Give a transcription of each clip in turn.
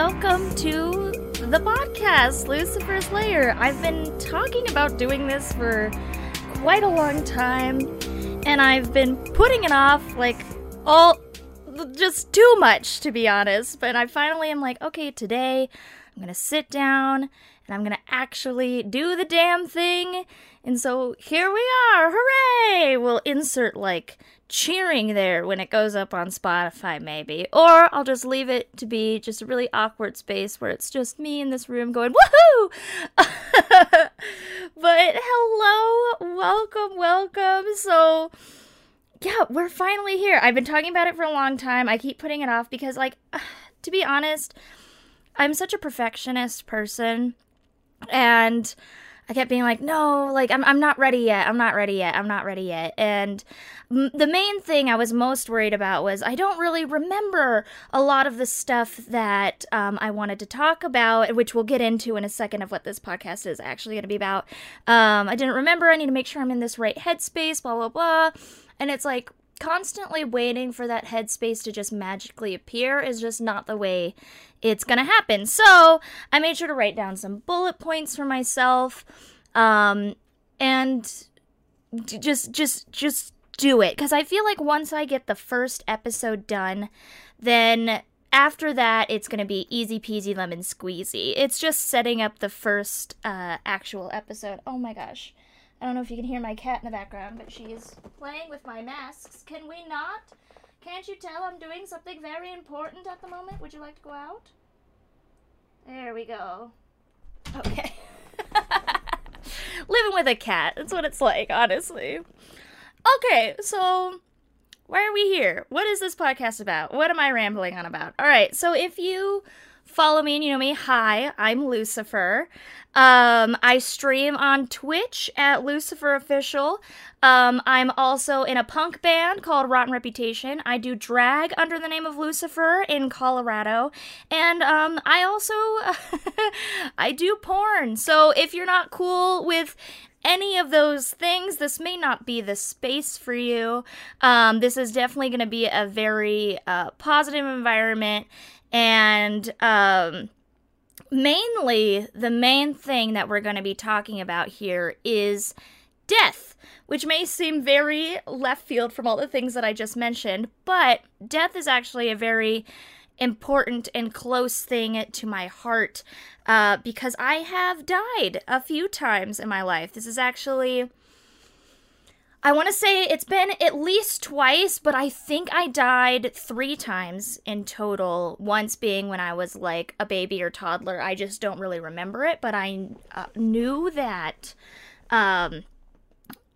welcome to the podcast, Lucyfer's Lair. I've been talking about doing this for quite a long time, and I've been putting it off like all just too much, to be honest. But I finally am like, okay, today I'm gonna sit down and I'm gonna actually do the damn thing. And so here we are, hooray! We'll insert like cheering there when it goes up on Spotify, maybe. Or I'll just leave it to be just a really awkward space where it's just me in this room going, woohoo! but hello, welcome, welcome. So, yeah, we're finally here. I've been talking about it for a long time. I keep putting it off because, like, to be honest, I'm such a perfectionist person. And I kept being like, no, like I'm I'm not ready yet. I'm not ready yet. I'm not ready yet. And m- the main thing I was most worried about was I don't really remember a lot of the stuff that um, I wanted to talk about, which we'll get into in a second of what this podcast is actually going to be about. Um, I didn't remember. I need to make sure I'm in this right headspace. Blah blah blah. And it's like constantly waiting for that headspace to just magically appear is just not the way it's gonna happen. So I made sure to write down some bullet points for myself, um, and just just just do it because I feel like once I get the first episode done, then after that it's gonna be easy peasy lemon squeezy. It's just setting up the first uh, actual episode. Oh my gosh. I don't know if you can hear my cat in the background, but she's playing with my masks. Can we not? Can't you tell I'm doing something very important at the moment? Would you like to go out? There we go. Okay. Living with a cat. That's what it's like, honestly. Okay, so why are we here? What is this podcast about? What am I rambling on about? All right, so if you follow me and you know me, hi, I'm Lucyfer. Um, I stream on Twitch at Lucyfer Official. Um, I'm also in a punk band called Rotten Reputation. I do drag under the name of Lucyfer in Colorado, and um, I also I do porn. So if you're not cool with any of those things, this may not be the space for you. Um, this is definitely going to be a very uh, positive environment, and um, mainly the main thing that we're going to be talking about here is death, which may seem very left field from all the things that I just mentioned, but death is actually a very important and close thing to my heart uh, because I have died a few times in my life. This is actually I want to say it's been at least twice, but I think I died three times in total. Once being when I was like a baby or toddler. I just don't really remember it, but I uh, knew that um,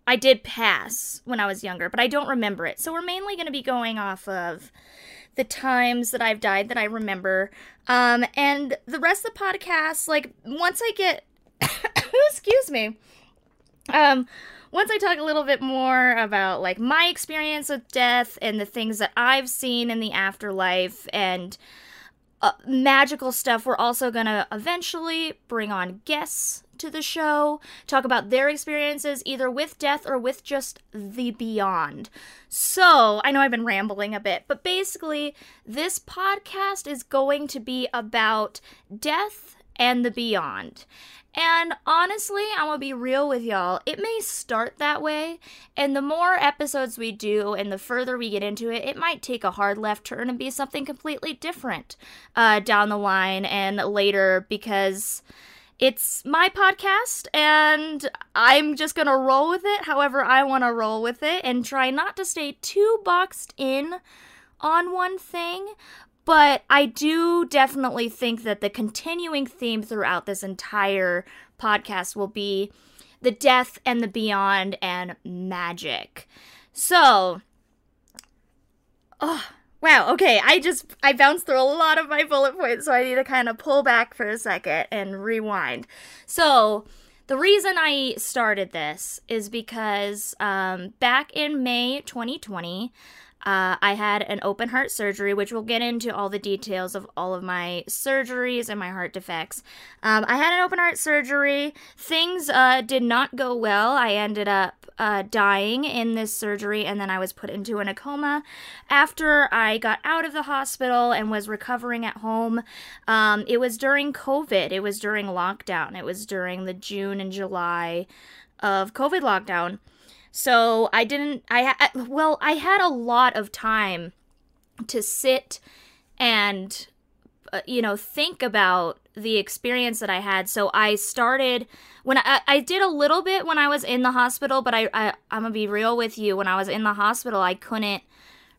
I did pass when I was younger, but I don't remember it. So we're mainly going to be going off of the times that I've died that I remember. Um, and the rest of the podcast, like once I get, excuse me, um once I talk a little bit more about like my experience with death and the things that I've seen in the afterlife and uh, magical stuff, we're also going to eventually bring on guests to the show, talk about their experiences either with death or with just the beyond. So, I know I've been rambling a bit, but basically, this podcast is going to be about death and the beyond. And honestly, I'm gonna be real with y'all. It may start that way, and the more episodes we do and the further we get into it, it might take a hard left turn and be something completely different uh, down the line and later because it's my podcast and I'm just gonna roll with it however I wanna roll with it and try not to stay too boxed in on one thing, but I do definitely think that the continuing theme throughout this entire podcast will be the death and the beyond and magic. So, oh, wow, okay, I just I bounced through a lot of my bullet points, so I need to kind of pull back for a second and rewind. So, the reason I started this is because um, back in May 2020, uh, I had an open heart surgery, which we'll get into all the details of all of my surgeries and my heart defects. Um, I had an open heart surgery. Things uh, did not go well. I ended up uh, dying in this surgery, and then I was put into in a coma. After I got out of the hospital and was recovering at home, um, it was during COVID. It was during lockdown. It was during the June and July of COVID lockdown. So I didn't, I, well, I had a lot of time to sit and, uh, you know, think about the experience that I had. So I started when I, I did a little bit when I was in the hospital, but I, I I'm gonna be real with you. When I was in the hospital, I couldn't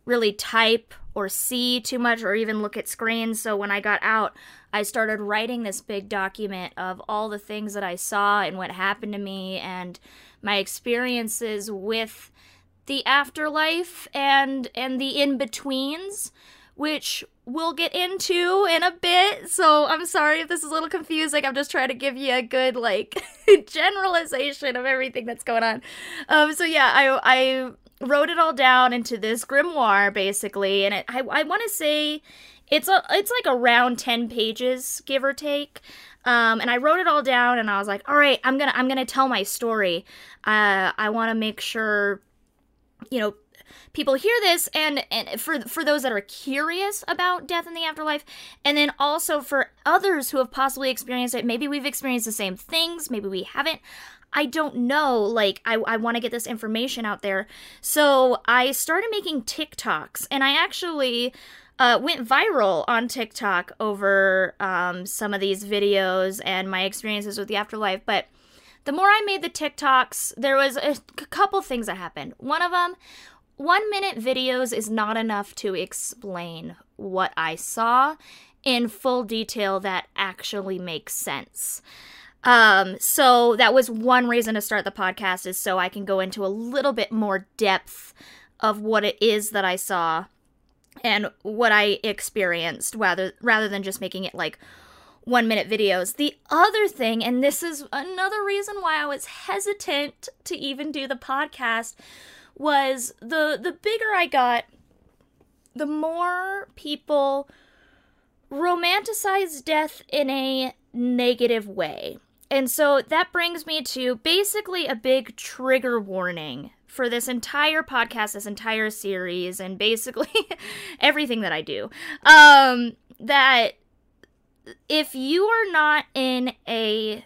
really type or see too much or even look at screens. So when I got out, I started writing this big document of all the things that I saw and what happened to me and my experiences with the afterlife and and the in-betweens which we'll get into in a bit. So I'm sorry if this is a little confusing. I'm just trying to give you a good like generalization of everything that's going on. Um so yeah, I I wrote it all down into this grimoire basically and it, I I want to say it's a it's like around 10 pages give or take um, and I wrote it all down, and I was like, "All right, I'm gonna I'm gonna tell my story. Uh, I want to make sure, you know, people hear this, and and for for those that are curious about death in the afterlife, and then also for others who have possibly experienced it. Maybe we've experienced the same things, maybe we haven't. I don't know. Like, I, I want to get this information out there. So I started making TikToks, and I actually uh, went viral on TikTok over um, some of these videos and my experiences with the afterlife. But the more I made the TikToks, there was a couple things that happened. One of them, one minute videos is not enough to explain what I saw in full detail that actually makes sense. Um, so that was one reason to start the podcast is so I can go into a little bit more depth of what it is that I saw and what I experienced rather rather than just making it like one minute videos. The other thing, and this is another reason why I was hesitant to even do the podcast, was the the bigger I got, the more people romanticize death in a negative way. And so that brings me to basically a big trigger warning for this entire podcast, this entire series, and basically everything that I do. Um, that if you are not in a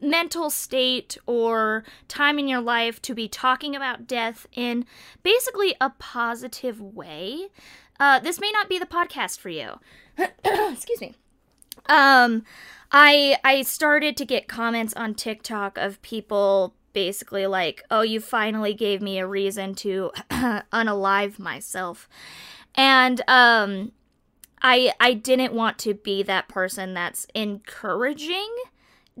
mental state or time in your life to be talking about death in basically a positive way, uh, this may not be the podcast for you. Excuse me. Um, I I started to get comments on TikTok of people basically like, oh, you finally gave me a reason to unalive myself. And um I I didn't want to be that person that's encouraging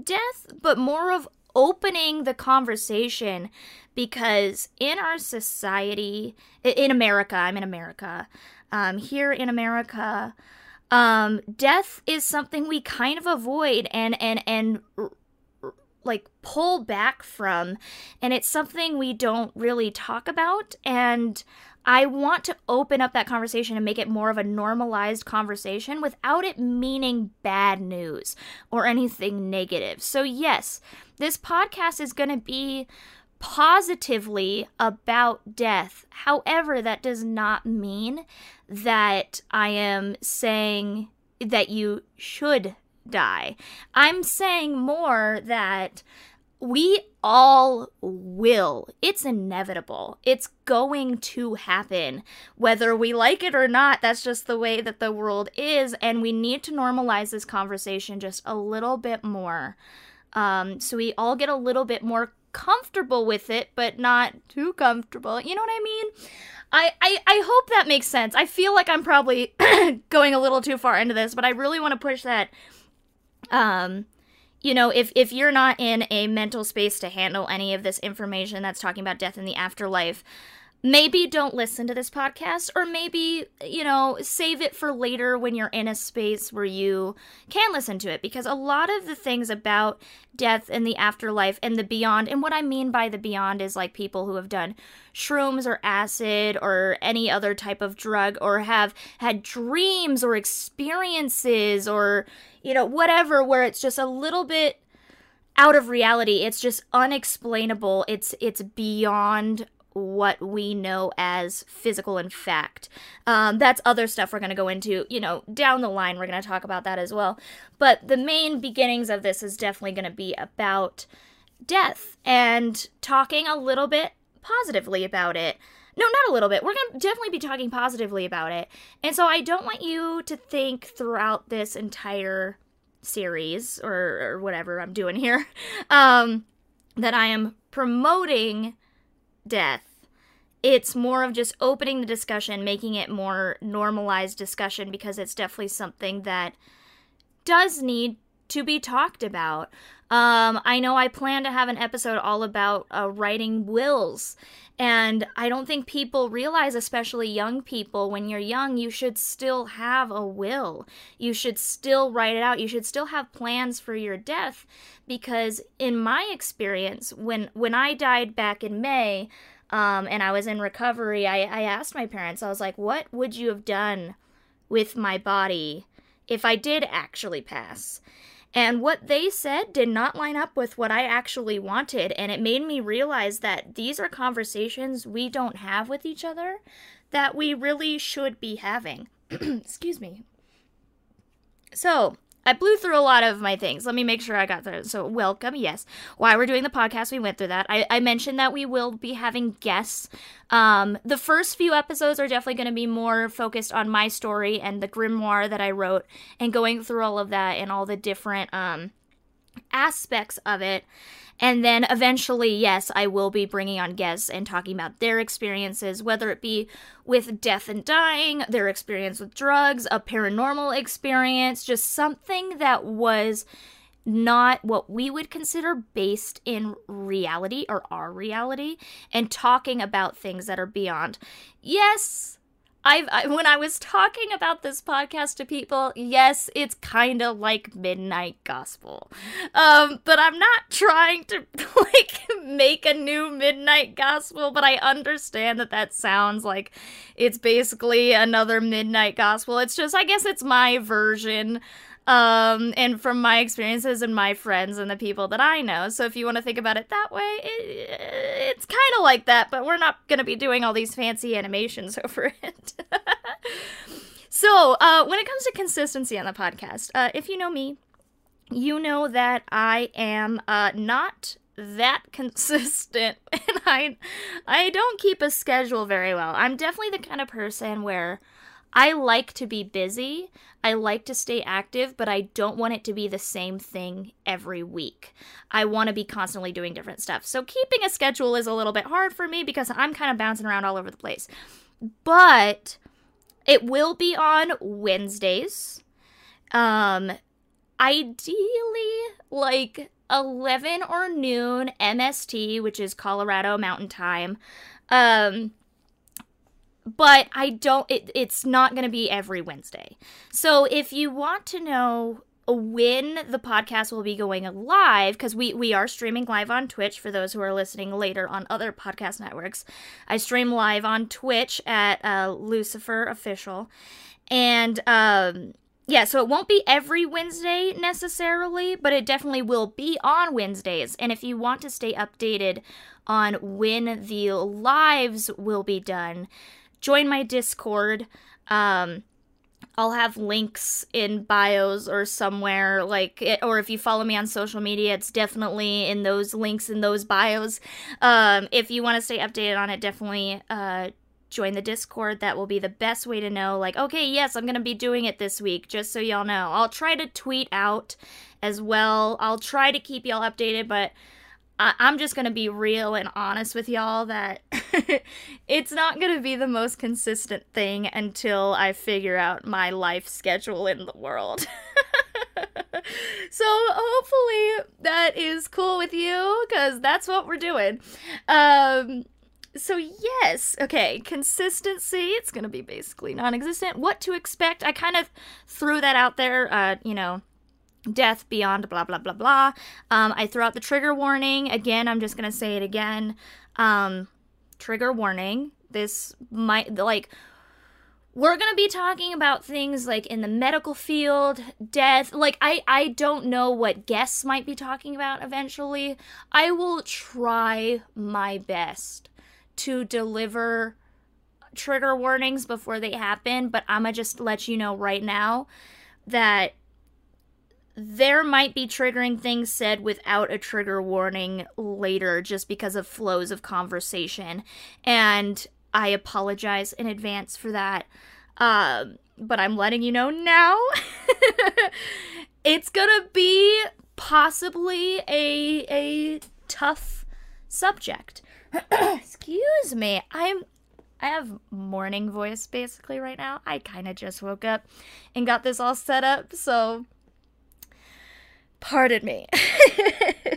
death, but more of opening the conversation because in our society in America, I'm in America. Um, here in America, um, death is something we kind of avoid and and and like pull back from and it's something we don't really talk about and I want to open up that conversation and make it more of a normalized conversation without it meaning bad news or anything negative. So, yes, this podcast is going to be positively about death. However, that does not mean that I am saying that you should die. I'm saying more that we all will. It's inevitable. It's going to happen. Whether we like it or not, that's just the way that the world is. And we need to normalize this conversation just a little bit more. Um, so we all get a little bit more comfortable with it, but not too comfortable. You know what I mean? I, I, I hope that makes sense. I feel like I'm probably going a little too far into this, but I really want to push that um, you know, if if you're not in a mental space to handle any of this information that's talking about death in the afterlife, maybe don't listen to this podcast or maybe you know save it for later when you're in a space where you can listen to it. Because a lot of the things about death and the afterlife and the beyond and what i mean by the beyond is like people who have done shrooms or acid or any other type of drug or have had dreams or experiences or you know whatever where it's just a little bit out of reality. It's just unexplainable. It's it's beyond what we know as physical and fact. Um, that's other stuff we're going to go into, you know, down the line. We're going to talk about that as well. But the main beginnings of this is definitely going to be about death and talking a little bit positively about it. No, not a little bit. We're going to definitely be talking positively about it. And so I don't want you to think throughout this entire series or, or whatever I'm doing here um, that I am promoting death. It's more of just opening the discussion, making it more normalized discussion because it's definitely something that does need to be talked about. Um, I know I plan to have an episode all about uh, writing wills, and I don't think people realize, especially young people, when you're young, you should still have a will. You should still write it out. You should still have plans for your death, because in my experience, when when I died back in May, um, and I was in recovery, I, I asked my parents, I was like, what would you have done with my body if I did actually pass? And what they said did not line up with what I actually wanted. And it made me realize that these are conversations we don't have with each other that we really should be having. Excuse me. So, I blew through a lot of my things. Let me make sure I got through. So, welcome. Yes. Why we're doing the podcast, we went through that. I, I mentioned that we will be having guests. Um, the first few episodes are definitely going to be more focused on my story and the grimoire that I wrote and going through all of that and all the different um, aspects of it. And then eventually, yes, I will be bringing on guests and talking about their experiences, whether it be with death and dying, their experience with drugs, a paranormal experience, just something that was not what we would consider based in reality or our reality, and talking about things that are beyond. Yes, I've I, when I was talking about this podcast to people, yes, it's kind of like midnight gospel, um, but I'm not trying to like make a new midnight gospel. But I understand that that sounds like it's basically another midnight gospel. It's just, I guess, it's my version um, and from my experiences and my friends and the people that I know. So if you want to think about it that way, it, it's kind of like that, but we're not going to be doing all these fancy animations over it. so uh, when it comes to consistency on the podcast, uh, if you know me, you know that I am uh, not that consistent and I I don't keep a schedule very well. I'm definitely the kind of person where I like to be busy. I like to stay active, but I don't want it to be the same thing every week. I want to be constantly doing different stuff. So keeping a schedule is a little bit hard for me because I'm kind of bouncing around all over the place. But it will be on Wednesdays. Um ideally like 11 or noon MST, which is Colorado Mountain Time. Um but I don't it, it's not going to be every Wednesday. So if you want to know when the podcast will be going live because we we are streaming live on Twitch for those who are listening later on other podcast networks. I stream live on Twitch at uh, Lucyfer Official, and um, yeah, so it won't be every Wednesday necessarily, but it definitely will be on Wednesdays. And if you want to stay updated on when the lives will be done, join my Discord. Um, I'll have links in bios or somewhere like it, or if you follow me on social media, it's definitely in those links in those bios. Um, if you want to stay updated on it, definitely uh, join the Discord. That will be the best way to know. Like, okay, yes, I'm gonna be doing it this week, just so y'all know. I'll try to tweet out as well. I'll try to keep y'all updated, but I- am just gonna be real and honest with y'all that it's not gonna be the most consistent thing until I figure out my life schedule in the world. so hopefully that is cool with you because that's what we're doing. Um, so yes, okay, consistency, it's going to be basically non-existent. What to expect? I kind of threw that out there, uh, you know, death beyond blah blah blah blah. Um, I threw out the trigger warning. Again, I'm just to say it again. Um, trigger warning. This might like we're to be talking about things like in the medical field, death. Like I I don't know what guests might be talking about eventually. I will try my best to deliver trigger warnings before they happen, but I'm to just let you know right now that there might be triggering things said without a trigger warning later just because of flows of conversation. And I apologize in advance for that. Um, but I'm letting you know now. it's gonna be possibly a a tough subject. Excuse me. I'm I have morning voice basically right now. I kind of just woke up and got this all set up, so pardon me.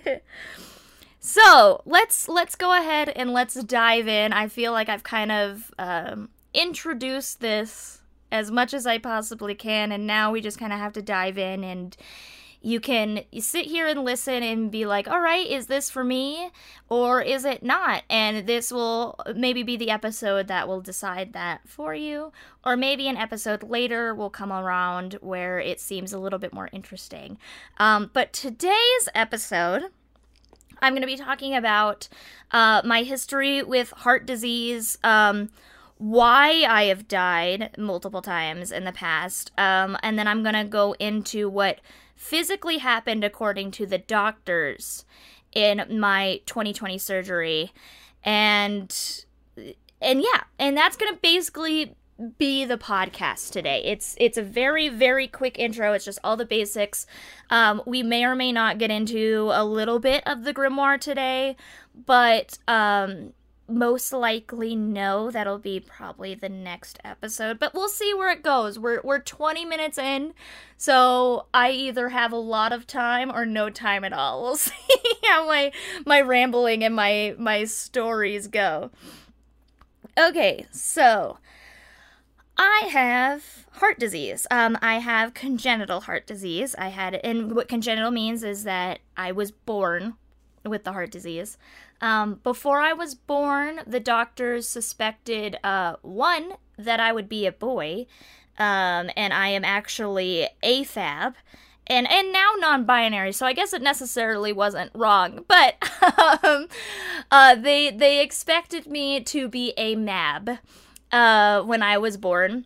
so, let's let's go ahead and let's dive in. I feel like I've kind of um, introduced this as much as I possibly can, and now we just kind of have to dive in and you can sit here and listen and be like, all right, is this for me or is it not? And this will maybe be the episode that will decide that for you. Or maybe an episode later will come around where it seems a little bit more interesting. Um, but today's episode. I'm going to be talking about uh, my history with heart disease, um, why I have died multiple times in the past, um, and then I'm going to go into what physically happened according to the doctors in my 2020 surgery. And and yeah and that's gonna basically be the podcast today. It's it's a very very quick intro. It's just all the basics. Um, we may or may not get into a little bit of the grimoire today but um, most likely no that'll be probably the next episode but we'll see where it goes. We're we're 20 minutes in so i either have a lot of time or no time at all. We'll see how my my rambling and my my stories go. Okay so i have heart disease. Um i have congenital heart disease. I had and what congenital means is that i was born with the heart disease um, before I was born, the doctors suspected uh, one that I would be a boy, um, and I am actually AFAB, and and now non-binary. So I guess it necessarily wasn't wrong, but um, uh, they they expected me to be a MAB uh, when I was born.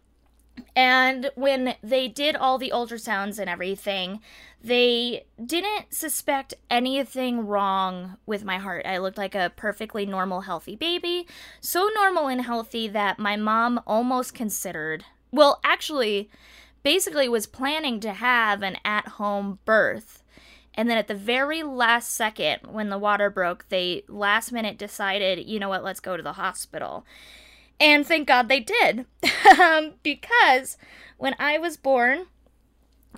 And when they did all the ultrasounds and everything, they didn't suspect anything wrong with my heart. I looked like a perfectly normal, healthy baby. So normal and healthy that my mom almost considered, well, actually, basically was planning to have an at home birth. And then at the very last second, when the water broke, they last minute decided, you know what, let's go to the hospital. And thank God they did. um, because when I was born,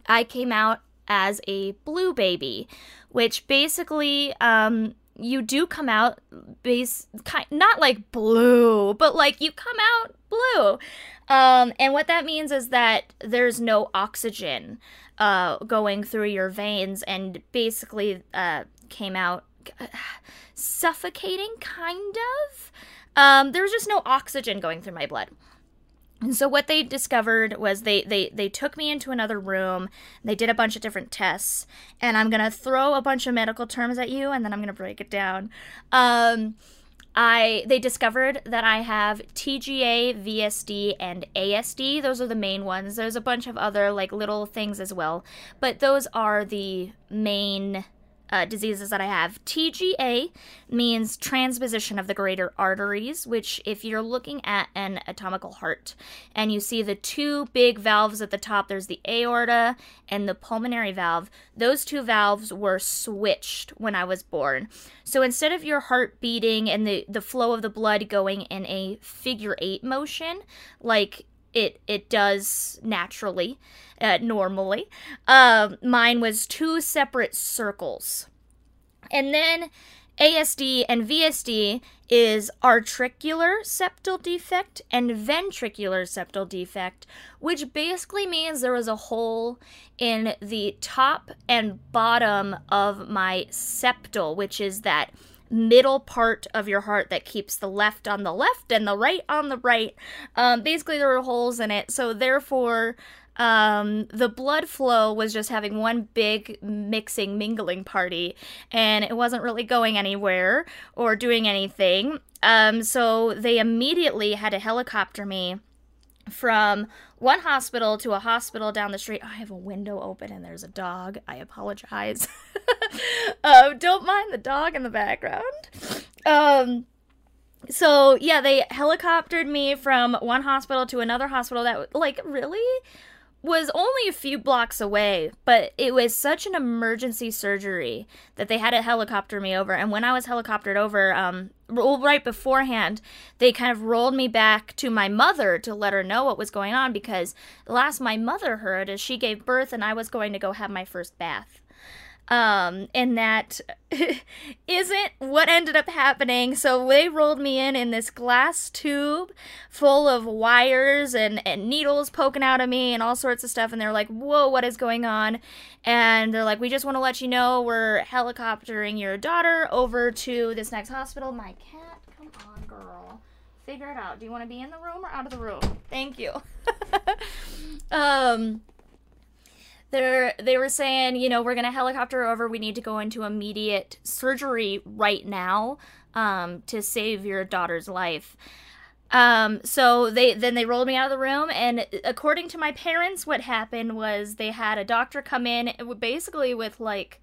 I came out as a blue baby, which basically um, you do come out base kind not like blue, but like you come out blue. Um, and what that means is that there's no oxygen uh, going through your veins, and basically uh, came out suffocating, kind of. Um, there was just no oxygen going through my blood. And so what they discovered was they they they took me into another room. They did a bunch of different tests, and I'm gonna throw a bunch of medical terms at you, and then I'm gonna break it down. Um, I they discovered that I have TGA, VSD, and ASD. Those are the main ones. There's a bunch of other like little things as well, but those are the main uh, diseases that I have. TGA means transposition of the greater arteries, which, if you're looking at an atomical heart and you see the two big valves at the top, there's the aorta and the pulmonary valve, those two valves were switched when I was born. So instead of your heart beating and the, the flow of the blood going in a figure eight motion, like it it does naturally uh, normally. Um, mine was two separate circles. And then ASD and VSD is articular septal defect and ventricular septal defect, which basically means there was a hole in the top and bottom of my septal, which is that middle part of your heart that keeps the left on the left and the right on the right. Um, basically, there were holes in it, so therefore, um, the blood flow was just having one big mixing, mingling party, and it wasn't really going anywhere or doing anything. Um, so they immediately had to helicopter me from one hospital to a hospital down the street. I have a window open and there's a dog. I apologize. uh, don't mind the dog in the background. Um, so yeah, they helicoptered me from one hospital to another hospital that like really was only a few blocks away, but it was such an emergency surgery that they had to helicopter me over. And when I was helicoptered over, um, right beforehand, they kind of rolled me back to my mother to let her know what was going on because last my mother heard is she gave birth and I was going to go have my first bath um, and that isn't what ended up happening. So they rolled me in in this glass tube full of wires and, and needles poking out of me and all sorts of stuff. And they're like, whoa, what is going on? And they're like, we just want to let you know we're helicoptering your daughter over to this next hospital. My cat, come on, girl. Figure it out. Do you want to be in the room or out of the room? Thank you. um, they're they were saying, you know, we're gonna helicopter over. We need to go into immediate surgery right now um, to save your daughter's life. Um, so they then they rolled me out of the room, and according to my parents, what happened was they had a doctor come in, basically with like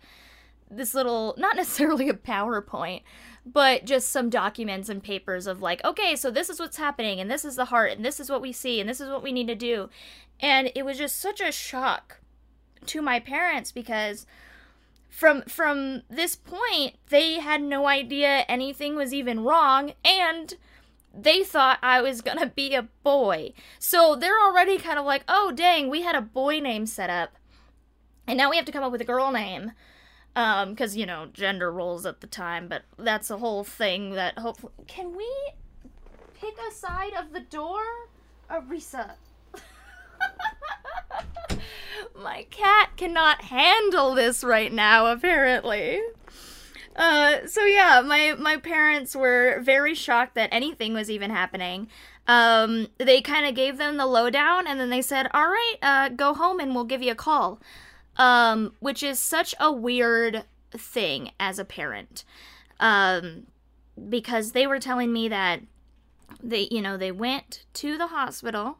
this little, not necessarily a PowerPoint, but just some documents and papers of like, okay, so this is what's happening, and this is the heart, and this is what we see, and this is what we need to do, and it was just such a shock to my parents because from from this point they had no idea anything was even wrong and they thought I was gonna be a boy. So they're already kind of like, oh dang, we had a boy name set up. And now we have to come up with a girl name. Um, because you know, gender roles at the time, but that's a whole thing that hopefully can we pick a side of the door? Arisa, My cat cannot handle this right now, apparently. Uh, so yeah, my my parents were very shocked that anything was even happening. Um, they kind of gave them the lowdown, and then they said, "All right, uh, go home, and we'll give you a call." Um, which is such a weird thing as a parent, um, because they were telling me that they, you know, they went to the hospital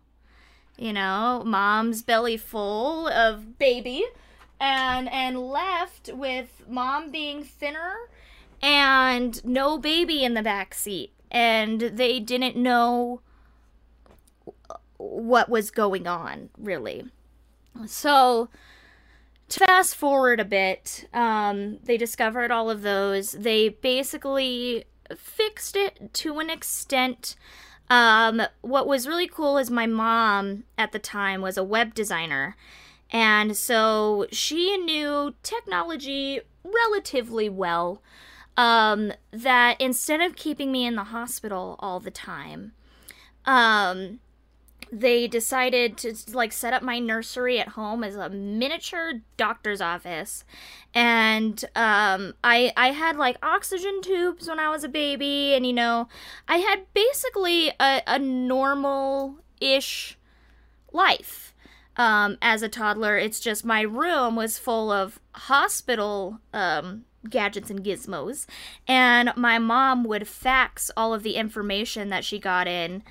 you know, mom's belly full of baby and and left with mom being thinner and no baby in the back seat. And they didn't know what was going on really. So to fast forward a bit um, they discovered all of those. They basically fixed it to an extent um, what was really cool is my mom at the time was a web designer. And so she knew technology relatively well. Um, that instead of keeping me in the hospital all the time, um, they decided to like set up my nursery at home as a miniature doctor's office. And um, I I had like oxygen tubes when I was a baby and you know I had basically a, a normal ish life. Um, as a toddler it's just my room was full of hospital um, gadgets and gizmos and my mom would fax all of the information that she got in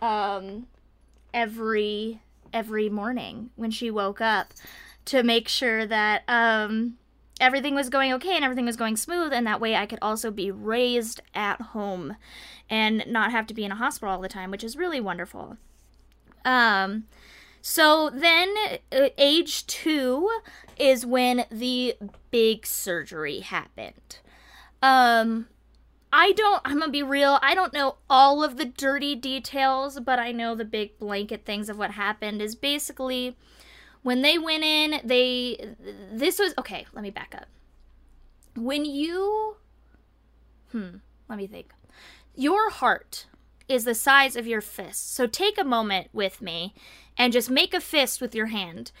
um, every every morning when she woke up to make sure that um, everything was going okay and everything was going smooth and that way I could also be raised at home and not have to be in a hospital all the time, which is really wonderful. Um so then uh, age 2 is when the big surgery happened. Um I don't, I'm gonna be real, I don't know all of the dirty details, but I know the big blanket things of what happened is basically when they went in, they, this was, okay, let me back up. When you hmm, let me think. Your heart is the size of your fist. So take a moment with me and just make a fist with your hand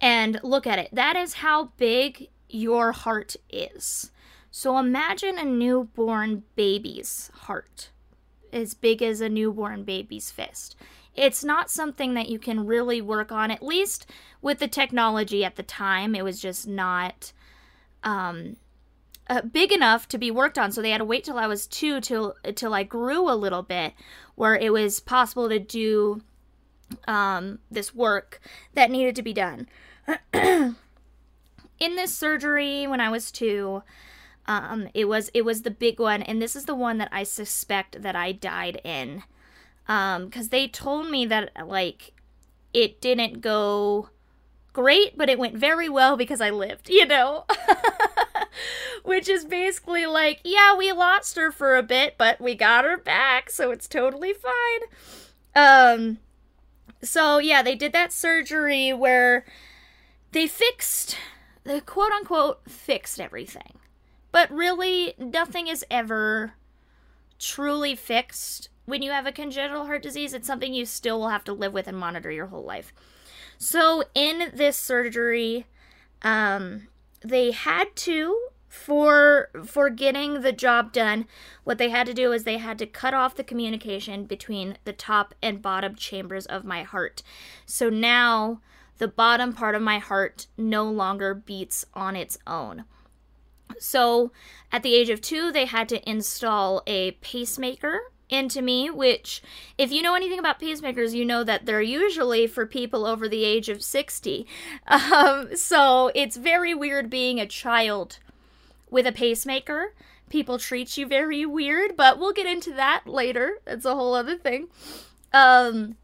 and look at it. That is how big your heart is. So imagine a newborn baby's heart, as big as a newborn baby's fist. It's not something that you can really work on, at least with the technology at the time. It was just not um, uh, big enough to be worked on. So they had to wait till I was two till till I grew a little bit, where it was possible to do um, this work that needed to be done. In this surgery, when I was two, um, it was it was the big one, and this is the one that I suspect that I died in, because um, they told me that like it didn't go great, but it went very well because I lived, you know? Which is basically like, yeah, we lost her for a bit, but we got her back, so it's totally fine. Um so yeah, they did that surgery where they fixed the quote unquote fixed everything. But really, nothing is ever truly fixed when you have a congenital heart disease. It's something you still will have to live with and monitor your whole life. So, in this surgery, um, they had to for for getting the job done what they had to do is they had to cut off the communication between the top and bottom chambers of my heart so now the bottom part of my heart no longer beats on its own so at the age of two, they had to install a pacemaker into me, which, if you know anything about pacemakers, you know that they're usually for people over the age of 60. Um, so it's very weird being a child with a pacemaker. People treat you very weird, but we'll get into that later. That's a whole other thing. Um,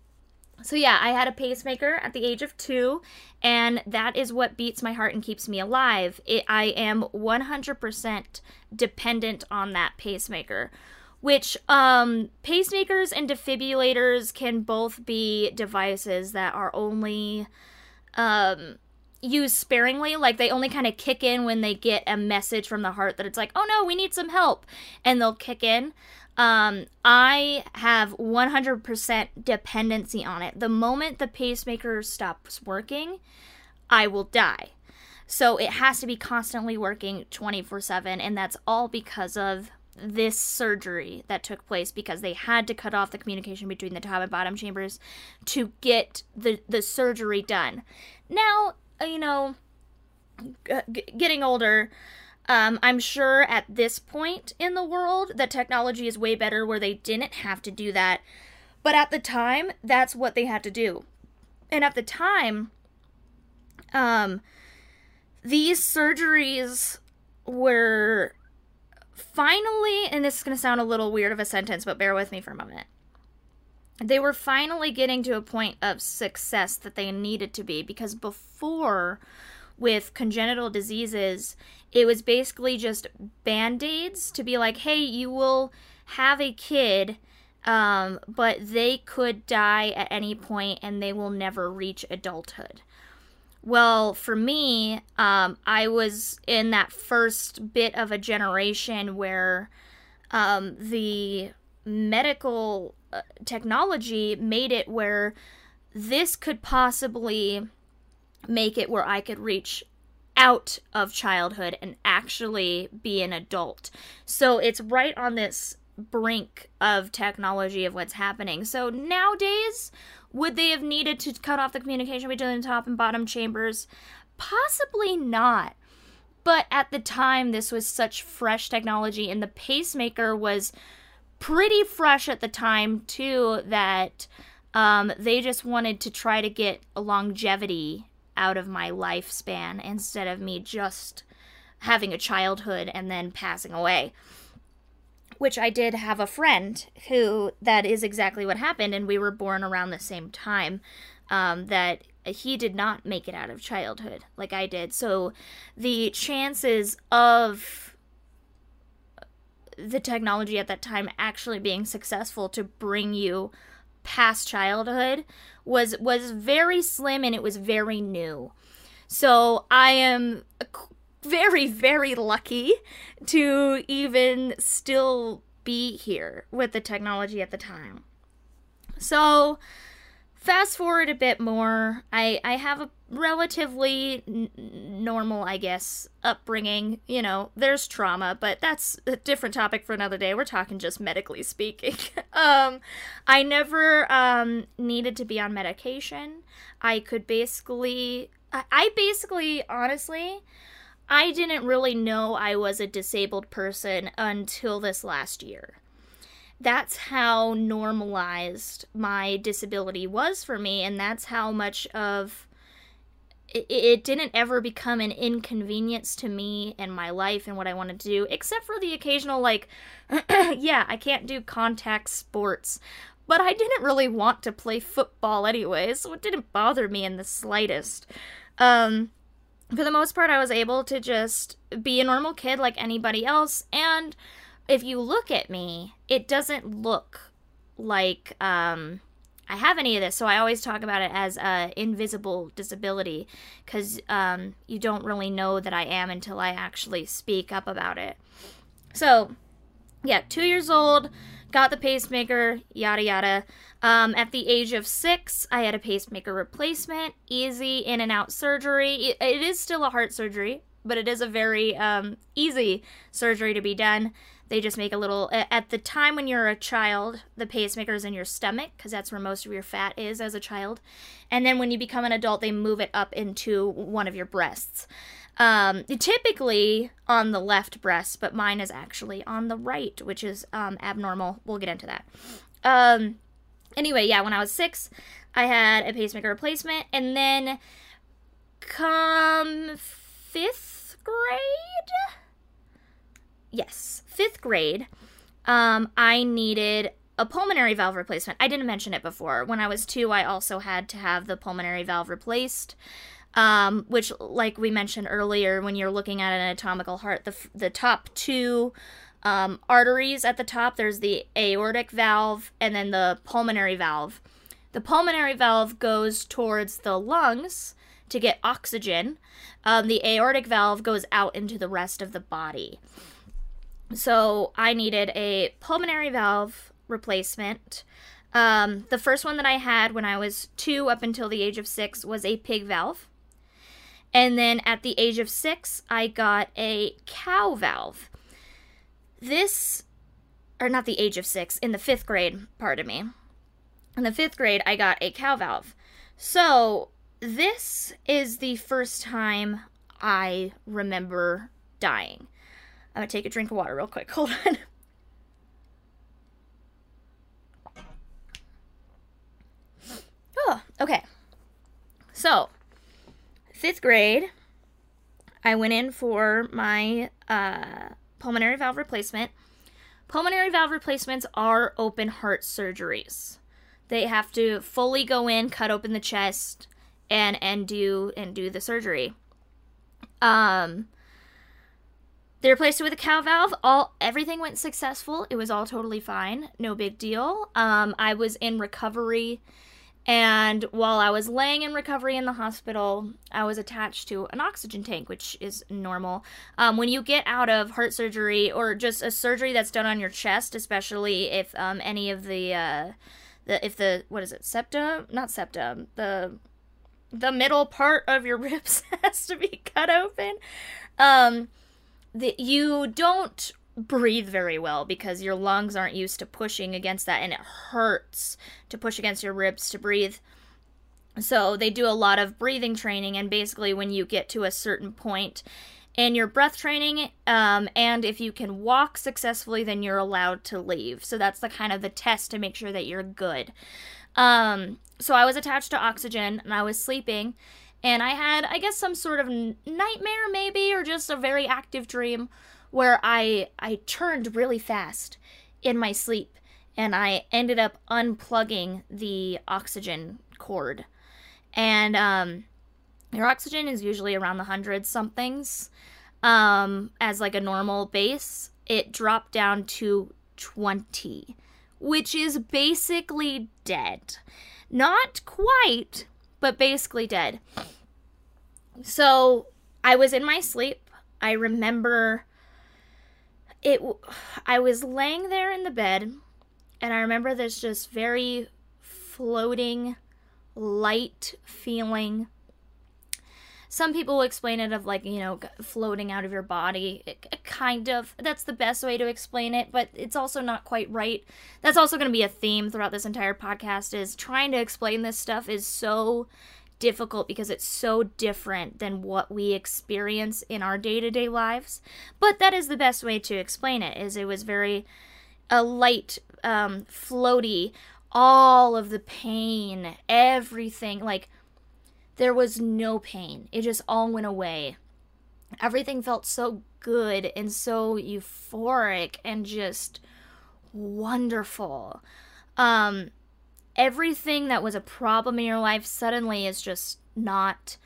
so yeah, I had a pacemaker at the age of two, and that is what beats my heart and keeps me alive. It, I am 100% dependent on that pacemaker. Which um, pacemakers and defibrillators can both be devices that are only um, used sparingly. Like they only kind of kick in when they get a message from the heart that it's like, oh no, we need some help. And they'll kick in. Um, I have 100% dependency on it. The moment the pacemaker stops working, I will die. So it has to be constantly working 24 7, and that's all because of this surgery that took place because they had to cut off the communication between the top and bottom chambers to get the, the surgery done. Now, uh, you know, g- getting older, um, I'm sure at this point in the world that technology is way better where they didn't have to do that. But at the time, that's what they had to do. And at the time, um, these surgeries were finally, and this is going to sound a little weird of a sentence, but bear with me for a moment. They were finally getting to a point of success that they needed to be because before with congenital diseases, it was basically just band aids to be like, hey, you will have a kid, um, but they could die at any point and they will never reach adulthood. Well, for me, um, I was in that first bit of a generation where um, the medical uh, technology made it where this could possibly make it where I could reach out of childhood and actually be an adult. So it's right on this brink of technology of what's happening. So nowadays, would they have needed to cut off the communication between the top and bottom chambers? Possibly not. But at the time, this was such fresh technology, and the pacemaker was pretty fresh at the time, too, that um, they just wanted to try to get longevity out of my lifespan instead of me just having a childhood and then passing away. Which I did have a friend who that is exactly what happened, and we were born around the same time. Um, that he did not make it out of childhood like I did. So the chances of the technology at that time actually being successful to bring you past childhood was was very slim and it was very new. So I am very, very lucky to even still be here with the technology at the time. So, fast forward a bit more, I, I have a relatively n- normal, I guess, upbringing. You know, there's trauma, but that's a different topic for another day. We're talking just medically speaking. um, I never um, needed to be on medication. I could basically, I, I basically, honestly, I didn't really know I was a disabled person until this last year. That's how normalized my disability was for me, and that's how much of it, it didn't ever become an inconvenience to me and my life and what I wanted to do, except for the occasional, like, yeah, I can't do contact sports. But I didn't really want to play football anyway, so it didn't bother me in the slightest. Um, for the most part, I was able to just be a normal kid like anybody else. And if you look at me, it doesn't look like um, I have any of this. So I always talk about it as a invisible disability because um, you don't really know that I am until I actually speak up about it. So, yeah, two years old got the pacemaker, yada yada. Um, at the age of six, I had a pacemaker replacement, easy in and out surgery. it, is still a heart surgery, but it is a very um, easy surgery to be done. They just make a little. At the time when you're a child, the pacemaker is in your stomach because that's where most of your fat is as a child. And then when you become an adult, they move it up into one of your breasts. Um, typically on the left breast, but mine is actually on the right, which is um, abnormal. We'll get into that. Um, anyway, yeah, when I was six, I had a pacemaker replacement, and then come fifth grade, yes, fifth grade, um, I needed a pulmonary valve replacement. I didn't mention it before. When I was two, I also had to have the pulmonary valve replaced um, which, like we mentioned earlier, when you're looking at an anatomical heart, the, the top two um, arteries at the top, there's the aortic valve and then the pulmonary valve. The pulmonary valve goes towards the lungs to get oxygen. Um, the aortic valve goes out into the rest of the body. So I needed a pulmonary valve replacement. Um, the first one that I had when I was two up until the age of six was a pig valve. And then at the age of six, I got a cow valve. This, or not the age of six, in the fifth grade, pardon me. In the fifth grade, I got a cow valve. So this is the first time I remember dying. I'm gonna take a drink of water real quick. Hold on. Oh, okay. So, fifth grade, I went in for my uh, pulmonary valve replacement. Pulmonary valve replacements are open heart surgeries. They have to fully go in, cut open the chest, and and do and do the surgery. Um, they replaced it with a cow valve. All everything went successful. It was all totally fine. No big deal. Um, I was in recovery and while I was laying in recovery in the hospital, I was attached to an oxygen tank, which is normal. Um, when you get out of heart surgery or just a surgery that's done on your chest, especially if um, any of the, uh, the if the what is it septum not septum the the middle part of your ribs has to be cut open, um, the, you don't breathe very well because your lungs aren't used to pushing against that and it hurts to push against your ribs to breathe. So they do a lot of breathing training and basically when you get to a certain point in your breath training um, and if you can walk successfully then you're allowed to leave. So that's the kind of the test to make sure that you're good. Um, so I was attached to oxygen and I was sleeping and I had I guess some sort of nightmare maybe or just a very active dream where I I turned really fast in my sleep and I ended up unplugging the oxygen cord. And um, your oxygen is usually around the hundred somethings um, as like a normal base. It dropped down to 20, which is basically dead. Not quite, but basically dead. So I was in my sleep. I remember it I was laying there in the bed and I remember this just very floating light feeling. Some people explain it of like you know floating out of your body. It, kind of that's the best way to explain it but it's also not quite right. That's also going to be a theme throughout this entire podcast is trying to explain this stuff is so difficult because it's so different than what we experience in our day-to-day lives. But that is the best way to explain it is it was very a light um floaty all of the pain everything like there was no pain. It just all went away. Everything felt so good and so euphoric and just wonderful. Um everything that was a problem in your life suddenly is just not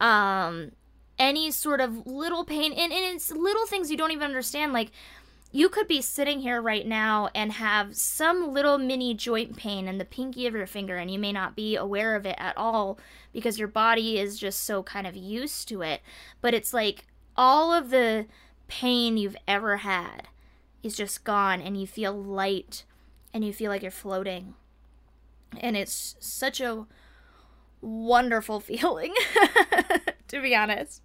um any sort of little pain. And, and it's little things you don't even understand. Like you could be sitting here right now and have some little mini joint pain in the pinky of your finger and you may not be aware of it at all because your body is just so kind of used to it. But it's like all of the pain you've ever had is just gone and you feel light and you feel like you're floating and it's such a wonderful feeling to be honest.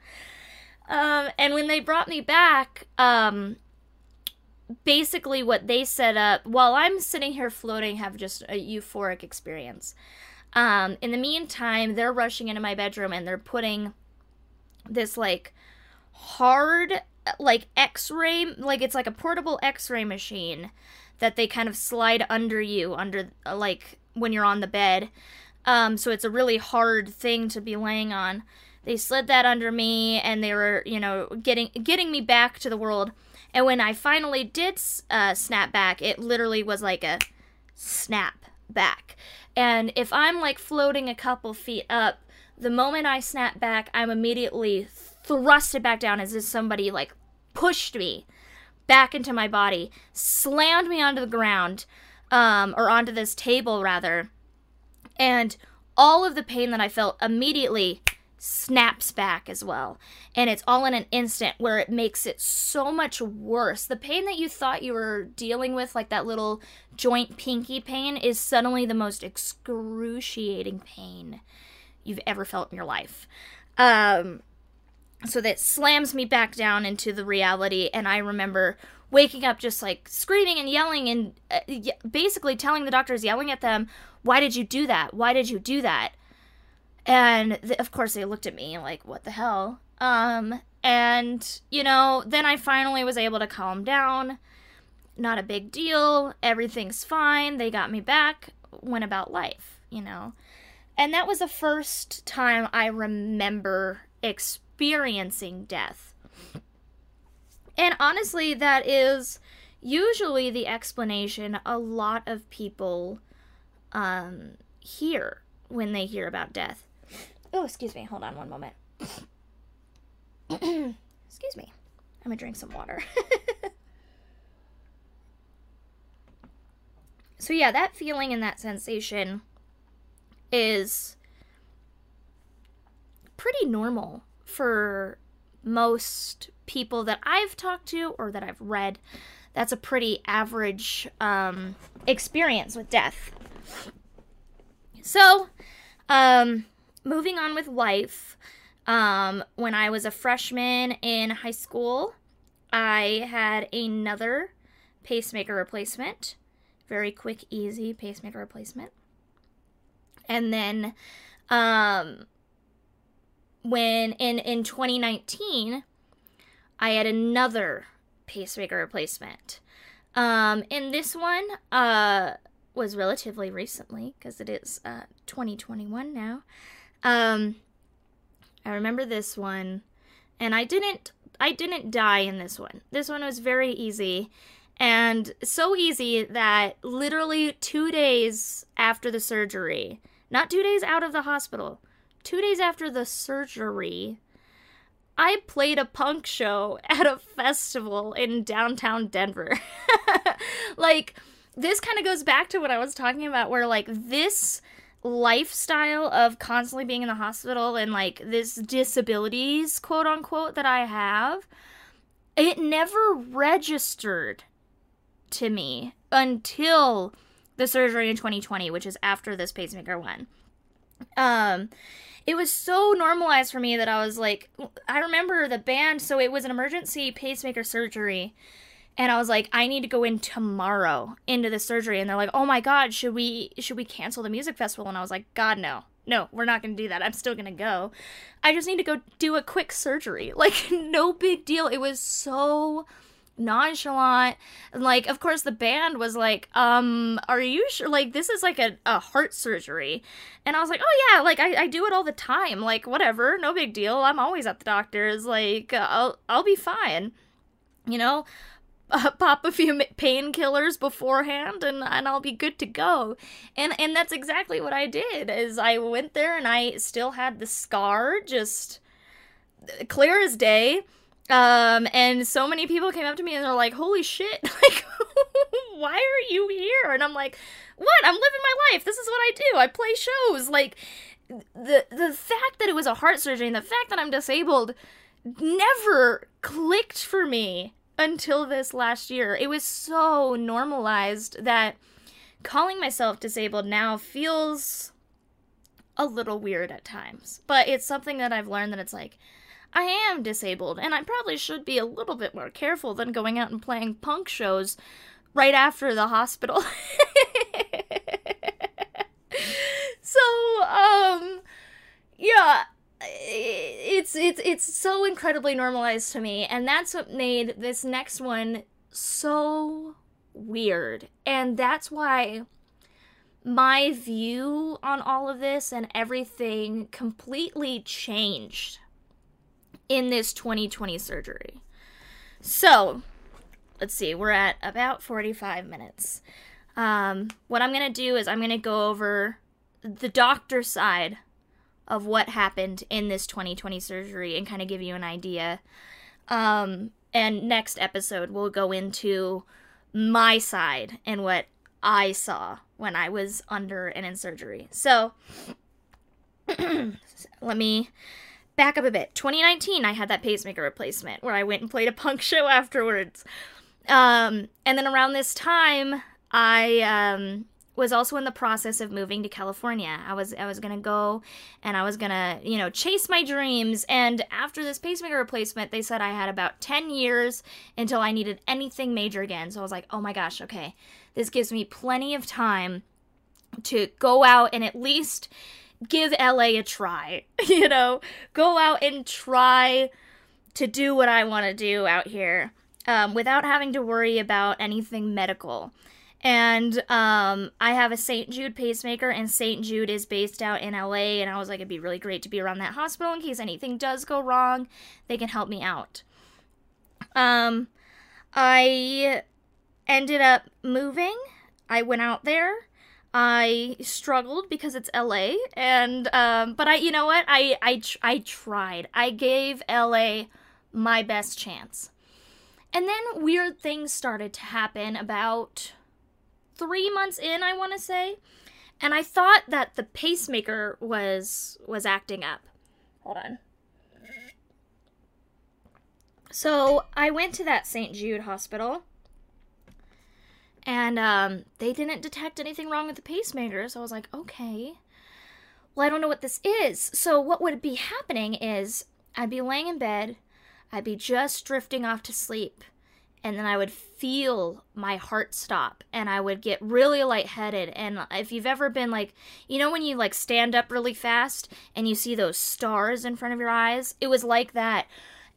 Um, and when they brought me back um, basically what they set up while i'm sitting here floating have just a euphoric experience. Um, in the meantime they're rushing into my bedroom and they're putting this like hard like x-ray like it's like a portable x-ray machine that they kind of slide under you under like when you're on the bed. Um, so it's a really hard thing to be laying on. They slid that under me, and they were, you know, getting getting me back to the world. And when I finally did uh, snap back, it literally was like a snap back. And if I'm like floating a couple feet up, the moment I snap back, I'm immediately thrusted back down as if somebody like pushed me back into my body, slammed me onto the ground, um, or onto this table rather, and all of the pain that I felt immediately snaps back as well. And it's all in an instant where it makes it so much worse. The pain that you thought you were dealing with, like that little joint pinky pain, is suddenly the most excruciating pain you've ever felt in your life. Um, so that slams me back down into the reality. And I remember waking up just like screaming and yelling and uh, basically telling the doctors, yelling at them, Why did you do that? Why did you do that? And th- of course, they looked at me like, What the hell? Um, and, you know, then I finally was able to calm down. Not a big deal. Everything's fine. They got me back. Went about life, you know. And that was the first time I remember experiencing death and honestly, that is usually the explanation a lot of people um, hear when they hear about death. Oh, excuse me. Hold on one moment. excuse me. I'm going to drink some water. so, yeah, that feeling and that sensation is pretty normal for most people that I've talked to or that I've read, that's a pretty average um, experience with death. So, um, moving on with life, um, when I was a freshman in high school, I had another pacemaker replacement. Very quick, easy pacemaker replacement. And then, um, when in in 2019, I had another pacemaker replacement. Um, and this one uh, was relatively recently because it is uh, 2021 now. Um, I remember this one, and I didn't I didn't die in this one. This one was very easy, and so easy that literally two days after the surgery, not two days out of the hospital, two days after the surgery, I played a punk show at a festival in downtown Denver. like, this kind of goes back to what I was talking about, where, like, this lifestyle of constantly being in the hospital and like this disabilities quote unquote that I have, it never registered to me until the surgery in 2020, which is after this pacemaker one. Um, it was so normalized for me that I was like, I remember the band, so it was an emergency pacemaker surgery. And I was like, I need to go in tomorrow into the surgery. And they're like, oh my God, should we should we cancel the music festival? And I was like, God no. No, we're not gonna do that. I'm still gonna go. I just need to go do a quick surgery. Like, no big deal. It was so nonchalant. And like of course the band was like um are you sure like this is like a, a heart surgery. And i was like oh yeah like I, I do it all the time. Like whatever no big deal. I'm always at the doctor's. Like i'll i'll be fine. You know uh, pop a few painkillers beforehand and, and I'll be good to go. And and that's exactly what I did. Is I went there and I still had the scar just clear as day um, and so many people came up to me and they're like, "Holy shit! Like, why are you here?" And I'm like, "What? I'm living my life. This is what I do. I play shows." Like, the the fact that it was a heart surgery and the fact that I'm disabled never clicked for me until this last year. It was so normalized that calling myself disabled now feels a little weird at times. But it's something that I've learned that it's like I am disabled, and I probably should be a little bit more careful than going out and playing punk shows right after the hospital. so, um, yeah, it's it's it's so incredibly normalized to me, and that's what made this next one so weird, and that's why my view on all of this and everything completely changed in this 2020 surgery. So, let's see, we're at about 45 minutes. Um, what I'm going to do is I'm going to go over the doctor side of what happened in this 2020 surgery and kind of give you an idea. Um, and next episode, we'll go into my side and what I saw when I was under and in surgery. So, let me back up a bit. 2019, I had that pacemaker replacement where I went and played a punk show afterwards. Um, and then around this time, I um, was also in the process of moving to California. I was I was gonna go, and I was gonna you know chase my dreams. And after this pacemaker replacement, they said I had about ten years until I needed anything major again. So I was like, oh my gosh, okay, this gives me plenty of time to go out and at least give LA a try. You know, go out and try to do what I want to do out here um, without having to worry about anything medical. And um, I have a St. Jude pacemaker, and St. Jude is based out in LA. And I was like, it'd be really great to be around that hospital in case anything does go wrong. They can help me out. Um, I ended up moving. I went out there I struggled because it's LA, and um, but I, you know what, I I I tried. I gave LA my best chance, and then weird things started to happen about three months in, I want to say, and I thought that the pacemaker was was acting up. Hold on. So I went to that St. Jude hospital and um, they didn't detect anything wrong with the pacemaker. So I was like, okay, well, I don't know what this is. So what would be happening is I'd be laying in bed, I'd be just drifting off to sleep, and then I would feel my heart stop and I would get really lightheaded. And if you've ever been like, you know, when you like stand up really fast and you see those stars in front of your eyes, it was like that.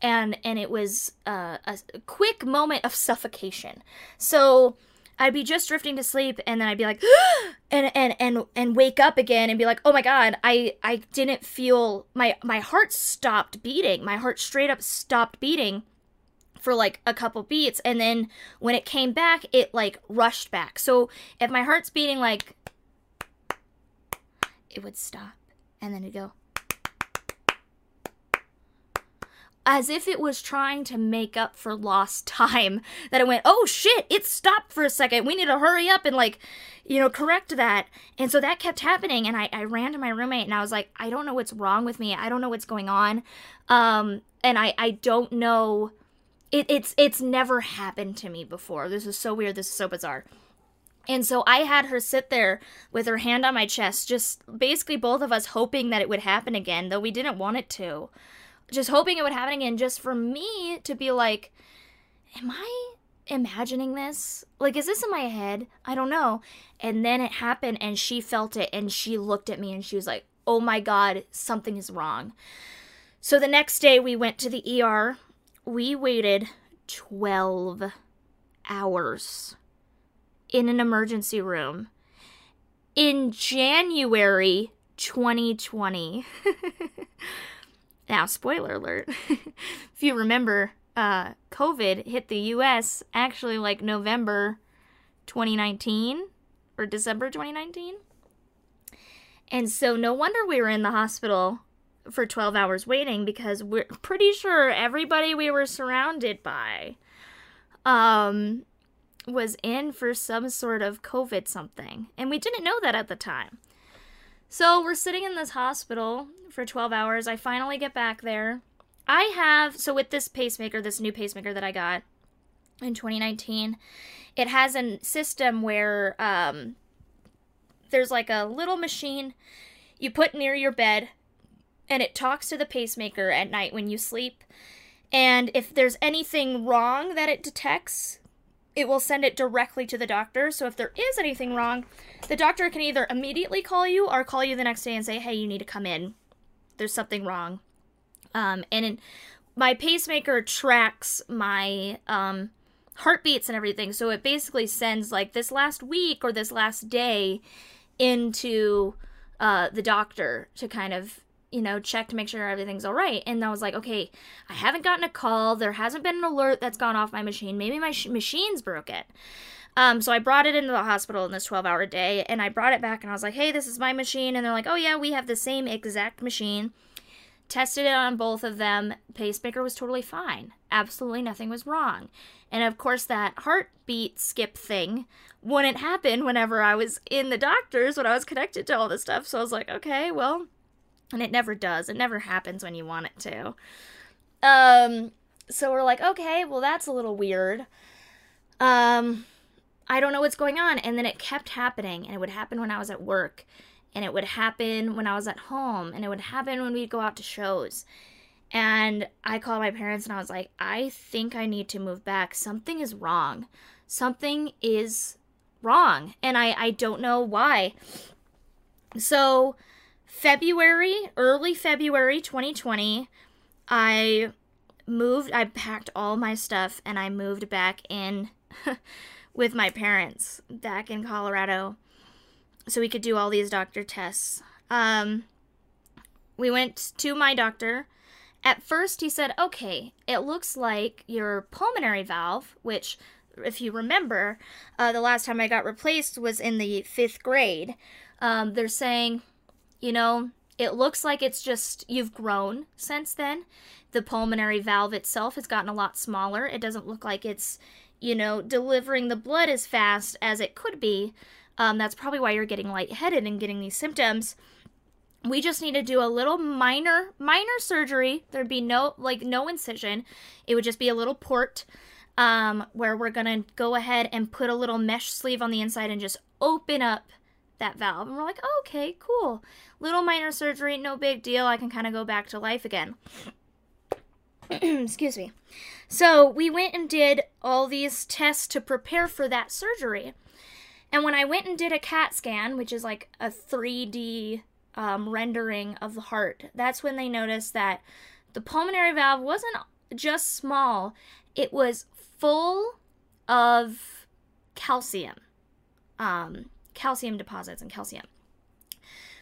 And and it was uh, a quick moment of suffocation. So I'd be just drifting to sleep and then I'd be like and and and and wake up again and be like, "Oh my god, I I didn't feel my my heart stopped beating. My heart straight up stopped beating." for like a couple beats and then when it came back it like rushed back so if my heart's beating like it would stop and then it'd go as if it was trying to make up for lost time. That it went, oh shit, it stopped for a second. We need to hurry up and like, you know, correct that. And so that kept happening. And I, I ran to my roommate and I was like, I don't know what's wrong with me. I don't know what's going on. Um, and I, I don't know. It, it's it's never happened to me before. This is so weird. This is so bizarre. And so I had her sit there with her hand on my chest, just basically both of us hoping that it would happen again, though we didn't want it to. Just hoping it would happen again, just for me to be like, Am I imagining this? Like, is this in my head? I don't know. And then it happened, and she felt it, and she looked at me, and she was like, Oh my God, something is wrong. So the next day, we went to the ER. We waited 12 hours in an emergency room in January 2020. now, spoiler alert. if you remember, uh, COVID hit the US actually like November 2019 or December 2019. And so, no wonder we were in the hospital for 12 hours waiting because we're pretty sure everybody we were surrounded by um, was in for some sort of COVID something. And we didn't know that at the time. So we're sitting in this hospital for 12 hours. I finally get back there. I have, so with this pacemaker, this new pacemaker that I got in 2019, it has a system where um, there's like a little machine you put near your bed and it talks to the pacemaker at night when you sleep. And if there's anything wrong that it detects, it will send it directly to the doctor. So if there is anything wrong, the doctor can either immediately call you or call you the next day and say, "Hey, you need to come in. There's something wrong." Um, and in, my pacemaker tracks my um, heartbeats and everything, so it basically sends like this last week or this last day into uh, the doctor to kind of you know, check to make sure everything's all right. And I was like, okay, I haven't gotten a call. There hasn't been an alert that's gone off my machine. Maybe my sh- machine's broken. Um, so I brought it into the hospital in this 12 hour day and I brought it back and I was like, hey, this is my machine. And they're like, oh, yeah, we have the same exact machine. Tested it on both of them. Pacemaker was totally fine. Absolutely nothing was wrong. And of course, that heartbeat skip thing wouldn't happen whenever I was in the doctor's when I was connected to all this stuff. So I was like, okay, well, and it never does. It never happens when you want it to. Um so we're like, okay, well that's a little weird. Um I don't know what's going on and then it kept happening and it would happen when I was at work and it would happen when I was at home and it would happen when we'd go out to shows. And I called my parents and I was like, I think I need to move back. Something is wrong. Something is wrong. And I, I don't know why. So February, early February 2020, I moved, I packed all my stuff and I moved back in with my parents back in Colorado so we could do all these doctor tests. Um, we went to my doctor. At first, he said, okay, it looks like your pulmonary valve, which, if you remember, uh, the last time I got replaced was in the fifth grade. Um, they're saying, you know, it looks like it's just you've grown since then. The pulmonary valve itself has gotten a lot smaller. It doesn't look like it's, you know, delivering the blood as fast as it could be. Um, that's probably why you're getting lightheaded and getting these symptoms. We just need to do a little minor, minor surgery. There'd be no, like, no incision. It would just be a little port um, where we're going to go ahead and put a little mesh sleeve on the inside and just open up that valve. And we're like, oh, okay, cool. Little minor surgery, no big deal. I can kind of go back to life again. Excuse me. So we went and did all these tests to prepare for that surgery. And when I went and did a CAT scan, which is like a 3D um, rendering of the heart, that's when they noticed that the pulmonary valve wasn't just small, it was full of calcium. Um, calcium deposits and calcium.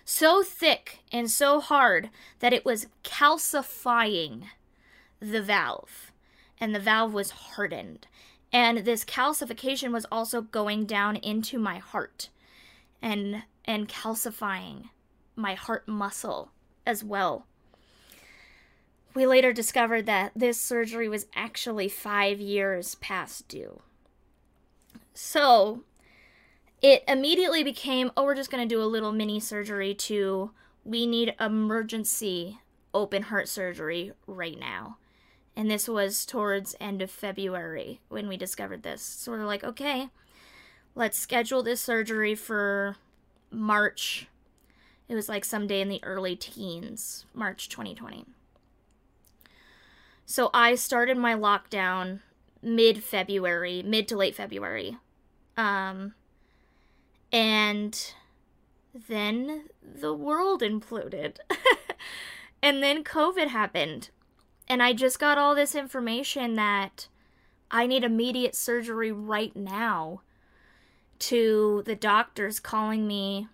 So thick and so hard that it was calcifying the valve, and the valve was hardened. And this calcification was also going down into my heart and and calcifying my heart muscle as well. we later discovered that this surgery was actually five years past due. So it immediately became oh, we're just going to do a little mini surgery to we need emergency open heart surgery right now. And this was towards end of February when we discovered this. So we're like, okay, let's schedule this surgery for March. It was like someday in the early teens, March 2020. So I started my lockdown mid February, mid to late February. Um, and then the world imploded. and then COVID happened. And I just got all this information that I need immediate surgery right now to the doctors calling me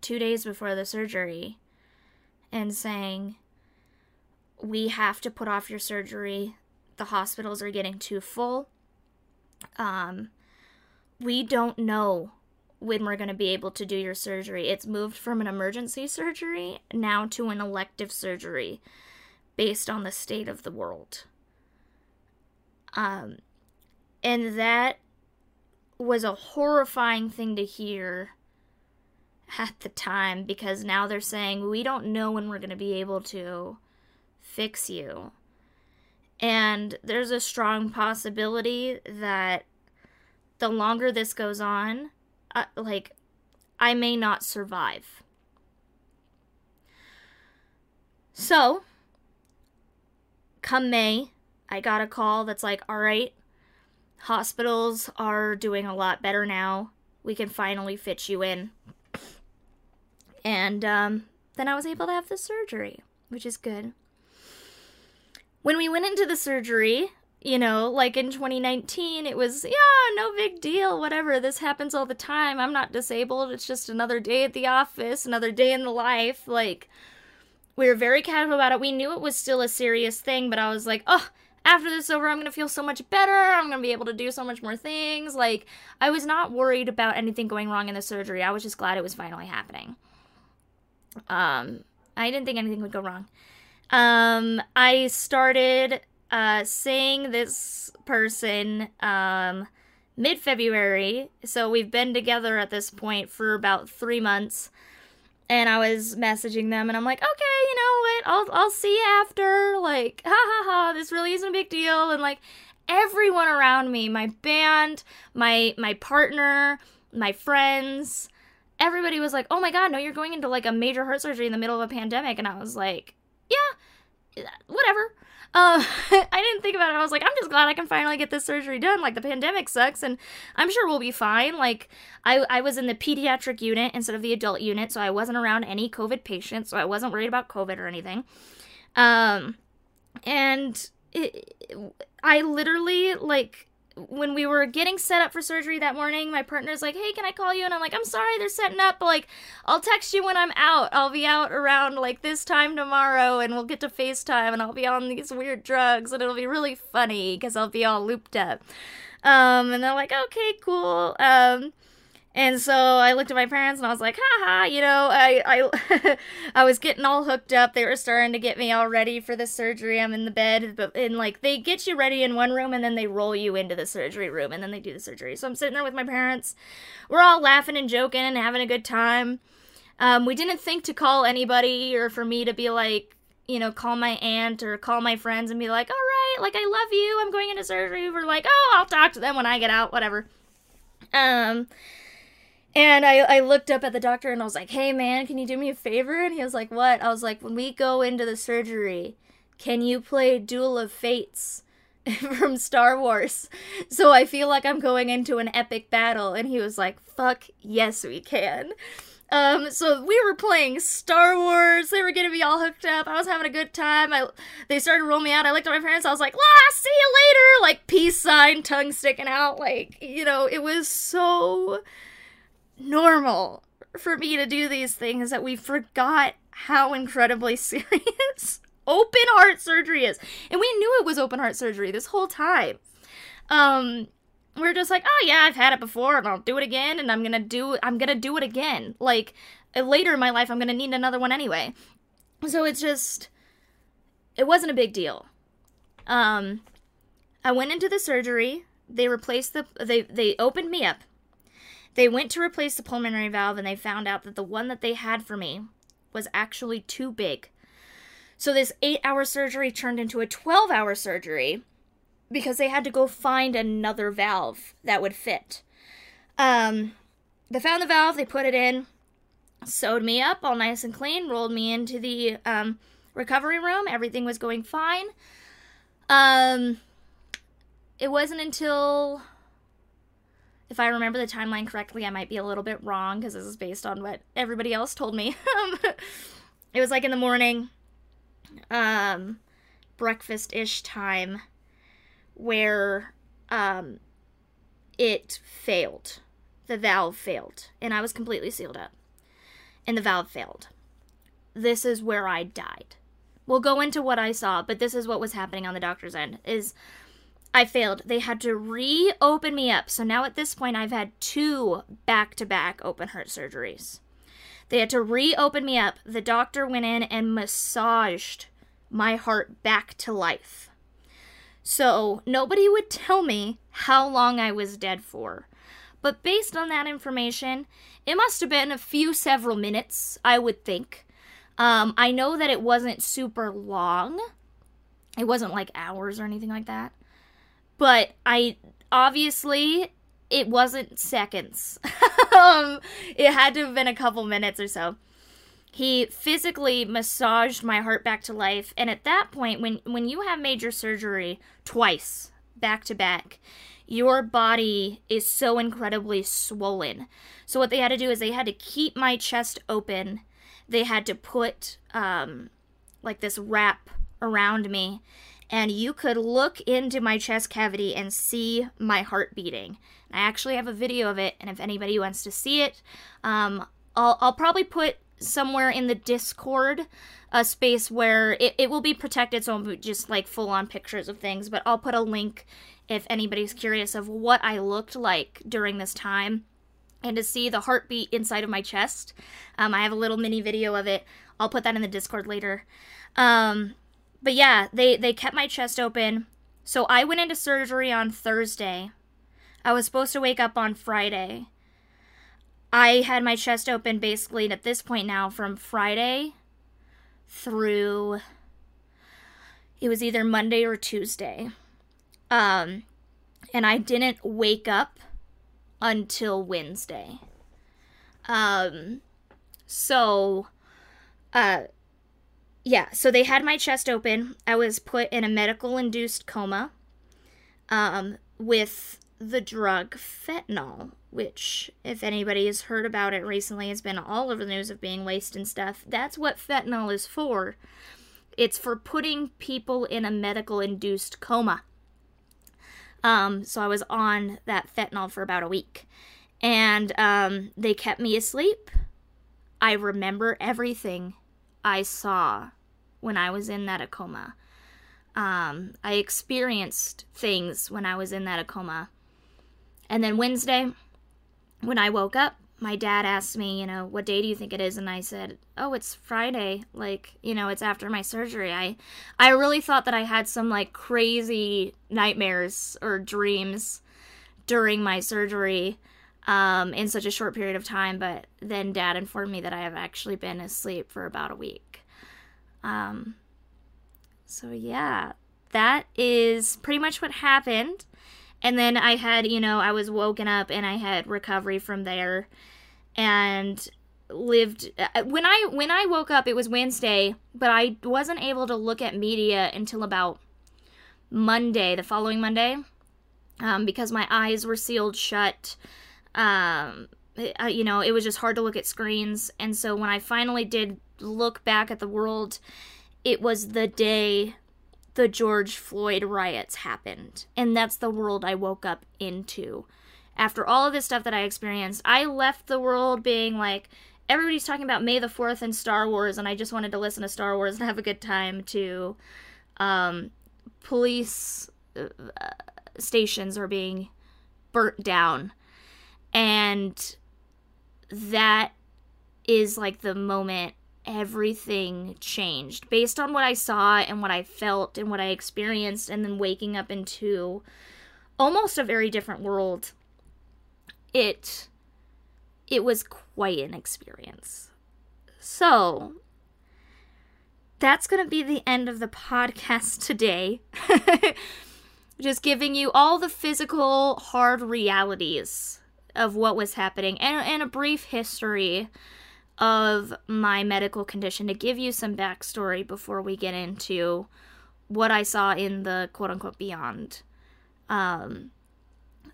two days before the surgery and saying, We have to put off your surgery. The hospitals are getting too full. Um, we don't know when we're going to be able to do your surgery. It's moved from an emergency surgery now to an elective surgery based on the state of the world. Um, and that was a horrifying thing to hear at the time because now they're saying we don't know when we're going to be able to fix you. And there's a strong possibility that the longer this goes on, uh, like, I may not survive. So, come May, I got a call that's like, all right, hospitals are doing a lot better now. We can finally fit you in. And um, then I was able to have the surgery, which is good. When we went into the surgery, you know, like in 2019, it was, yeah, no big deal, whatever. This happens all the time. I'm not disabled. It's just another day at the office, another day in the life. Like, we were very casual about it. We knew it was still a serious thing, but I was like, oh, after this over, I'm gonna feel so much better. I'm gonna be able to do so much more things. Like, I was not worried about anything going wrong in the surgery. I was just glad it was finally happening. Um, I didn't think anything would go wrong. Um, I started uh, seeing this person um, mid February. So we've been together at this point for about three months. And I was messaging them, and I'm like, okay, you know what? I'll I'll see you after. Like, ha ha ha. This really isn't a big deal. And like, everyone around me, my band, my my partner, my friends, everybody was like, "Oh my god, no, you're going into like a major heart surgery in the middle of a pandemic." And I was like, "Yeah, whatever." Uh, I didn't think about it. I was like, I'm just glad I can finally get this surgery done. Like the pandemic sucks, and I'm sure we'll be fine. Like I, I was in the pediatric unit instead of the adult unit, so I wasn't around any COVID patients, so I wasn't worried about COVID or anything. Um, and it, I literally like when we were getting set up for surgery that morning, my partner's like, "Hey, can I call you?" And I'm like, "I'm sorry, they're setting up. But, like, I'll text you when I'm out. I'll be out around like this time tomorrow, and we'll get to FaceTime, and I'll be on these weird drugs, and it'll be really funny because I'll be all looped up." Um, and they're like, "Okay, cool." Um, and so I looked at my parents and I was like, haha, you know, I I I was getting all hooked up. They were starting to get me all ready for the surgery. I'm in the bed, but and like they get you ready in one room and then they roll you into the surgery room and then they do the surgery. So I'm sitting there with my parents. We're all laughing and joking and having a good time. Um, we didn't think to call anybody or for me to be like, you know, call my aunt or call my friends and be like, all right, like I love you. I'm going into surgery. We're like, oh, I'll talk to them when I get out, whatever. Um, and I, I looked up at the doctor and I was like, hey man, can you do me a favor? And he was like, what? I was like, when we go into the surgery, can you play Duel of Fates from Star Wars? So I feel like I'm going into an epic battle. And he was like, fuck, yes, we can. Um, so we were playing Star Wars. They were getting me all hooked up. I was having a good time. I they started rolling me out. I looked at my parents. I was like, "Ah, see you later!" Like peace sign, tongue sticking out. Like you know, it was so normal for me to do these things that we forgot how incredibly serious open heart surgery is. And we knew it was open heart surgery this whole time. Um we're just like, "Oh yeah, I've had it before and I'll do it again and I'm going to do I'm going to do it again." Like later in my life I'm going to need another one anyway. So it's just it wasn't a big deal. Um, I went into the surgery. They replaced the they they opened me up. They went to replace the pulmonary valve and they found out that the one that they had for me was actually too big. So this 8-hour surgery turned into a 12-hour surgery because they had to go find another valve that would fit. Um they found the valve, they put it in, sewed me up all nice and clean, rolled me into the um, recovery room. Everything was going fine. Um, it wasn't until, if I remember the timeline correctly, I might be a little bit wrong because this is based on what everybody else told me. it was like in the morning, um, breakfast ish time, where um, it failed. The valve failed, and I was completely sealed up and the valve failed. This is where I died. We'll go into what I saw, but this is what was happening on the doctor's end is I failed. They had to reopen me up. So now at this point I've had two back-to-back open heart surgeries. They had to reopen me up. The doctor went in and massaged my heart back to life. So nobody would tell me how long I was dead for. But based on that information, it must have been a few several minutes, I would think. Um, I know that it wasn't super long. It wasn't like hours or anything like that. But I obviously it wasn't seconds. um, it had to have been a couple minutes or so. He physically massaged my heart back to life, and at that point, when when you have major surgery twice back to back, your body is so incredibly swollen. So what they had to do is they had to keep my chest open. They had to put um, like this wrap around me, and you could look into my chest cavity and see my heart beating. I actually have a video of it, and if anybody wants to see it, um, I'll, I'll probably put somewhere in the Discord a space where it, it will be protected, so I'm just like full on pictures of things, but I'll put a link if anybody's curious of what I looked like during this time and to see the heartbeat inside of my chest. Um, I have a little mini video of it. I'll put that in the Discord later. Um, but yeah, they, they kept my chest open. So I went into surgery on Thursday. I was supposed to wake up on Friday. I had my chest open basically at this point now from Friday through it was either Monday or Tuesday. Um, and I didn't wake up until Wednesday. Um, so, uh, yeah, so they had my chest open. I was put in a medical induced coma, um, with the drug fentanyl, which, if anybody has heard about it recently, has been all over the news of being laced and stuff. That's what fentanyl is for. It's for putting people in a medical induced coma. Um, so I was on that fentanyl for about a week. And um, they kept me asleep. I remember everything I saw when I was in that coma. Um, I experienced things when I was in that coma. And then Wednesday, when I woke up, my dad asked me, you know, what day do you think it is? And I said, oh, it's Friday. Like, you know, it's after my surgery. I, I really thought that I had some like crazy nightmares or dreams during my surgery um, in such a short period of time. But then dad informed me that I have actually been asleep for about a week. Um, so yeah, that is pretty much what happened and then I had, you know, I was woken up and I had recovery from there and lived uh, when I when I woke up it was Wednesday, but I wasn't able to look at media until about Monday, the following Monday. Um, because my eyes were sealed shut. Um, it, uh, you know, it was just hard to look at screens. And so when I finally did look back at the world, it was the day the George Floyd riots happened. And that's the world I woke up into. After all of this stuff that I experienced, I left the world being like, everybody's talking about May the 4th and Star Wars, and I just wanted to listen to Star Wars and have a good time, to um, police uh, stations are being burnt down. And that is like the moment everything changed based on what I saw and what I felt and what I experienced, and then waking up into almost a very different world. It it was quite an experience. So, that's going to be the end of the podcast today. Just giving you all the physical, hard realities of what was happening and, and a brief history of my medical condition to give you some backstory before we get into what I saw in the quote unquote beyond. Um,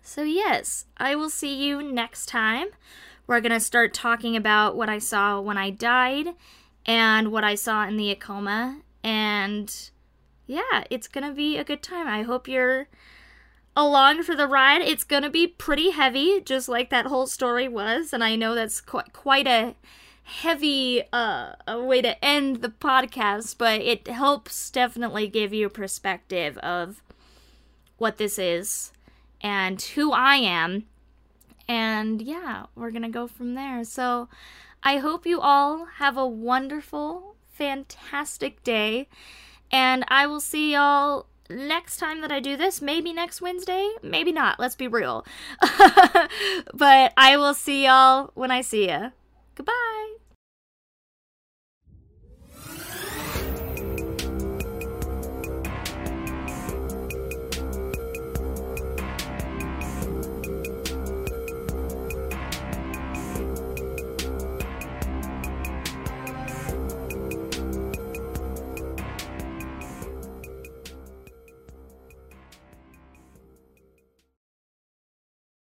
so, yes, I will see you next time. We're going to start talking about what I saw when I died and what I saw in the a coma. And yeah, it's going to be a good time. I hope you're along for the ride. It's going to be pretty heavy, just like that whole story was. And I know that's quite, quite a heavy uh, a way to end the podcast, but it helps definitely give you a perspective of what this is and who I am. And yeah, we're going to go from there. So I hope you all have a wonderful, fantastic day. And I will see y'all next time that I do this, maybe next Wednesday, maybe not. Let's be real. but I will see y'all when I see ya. Goodbye.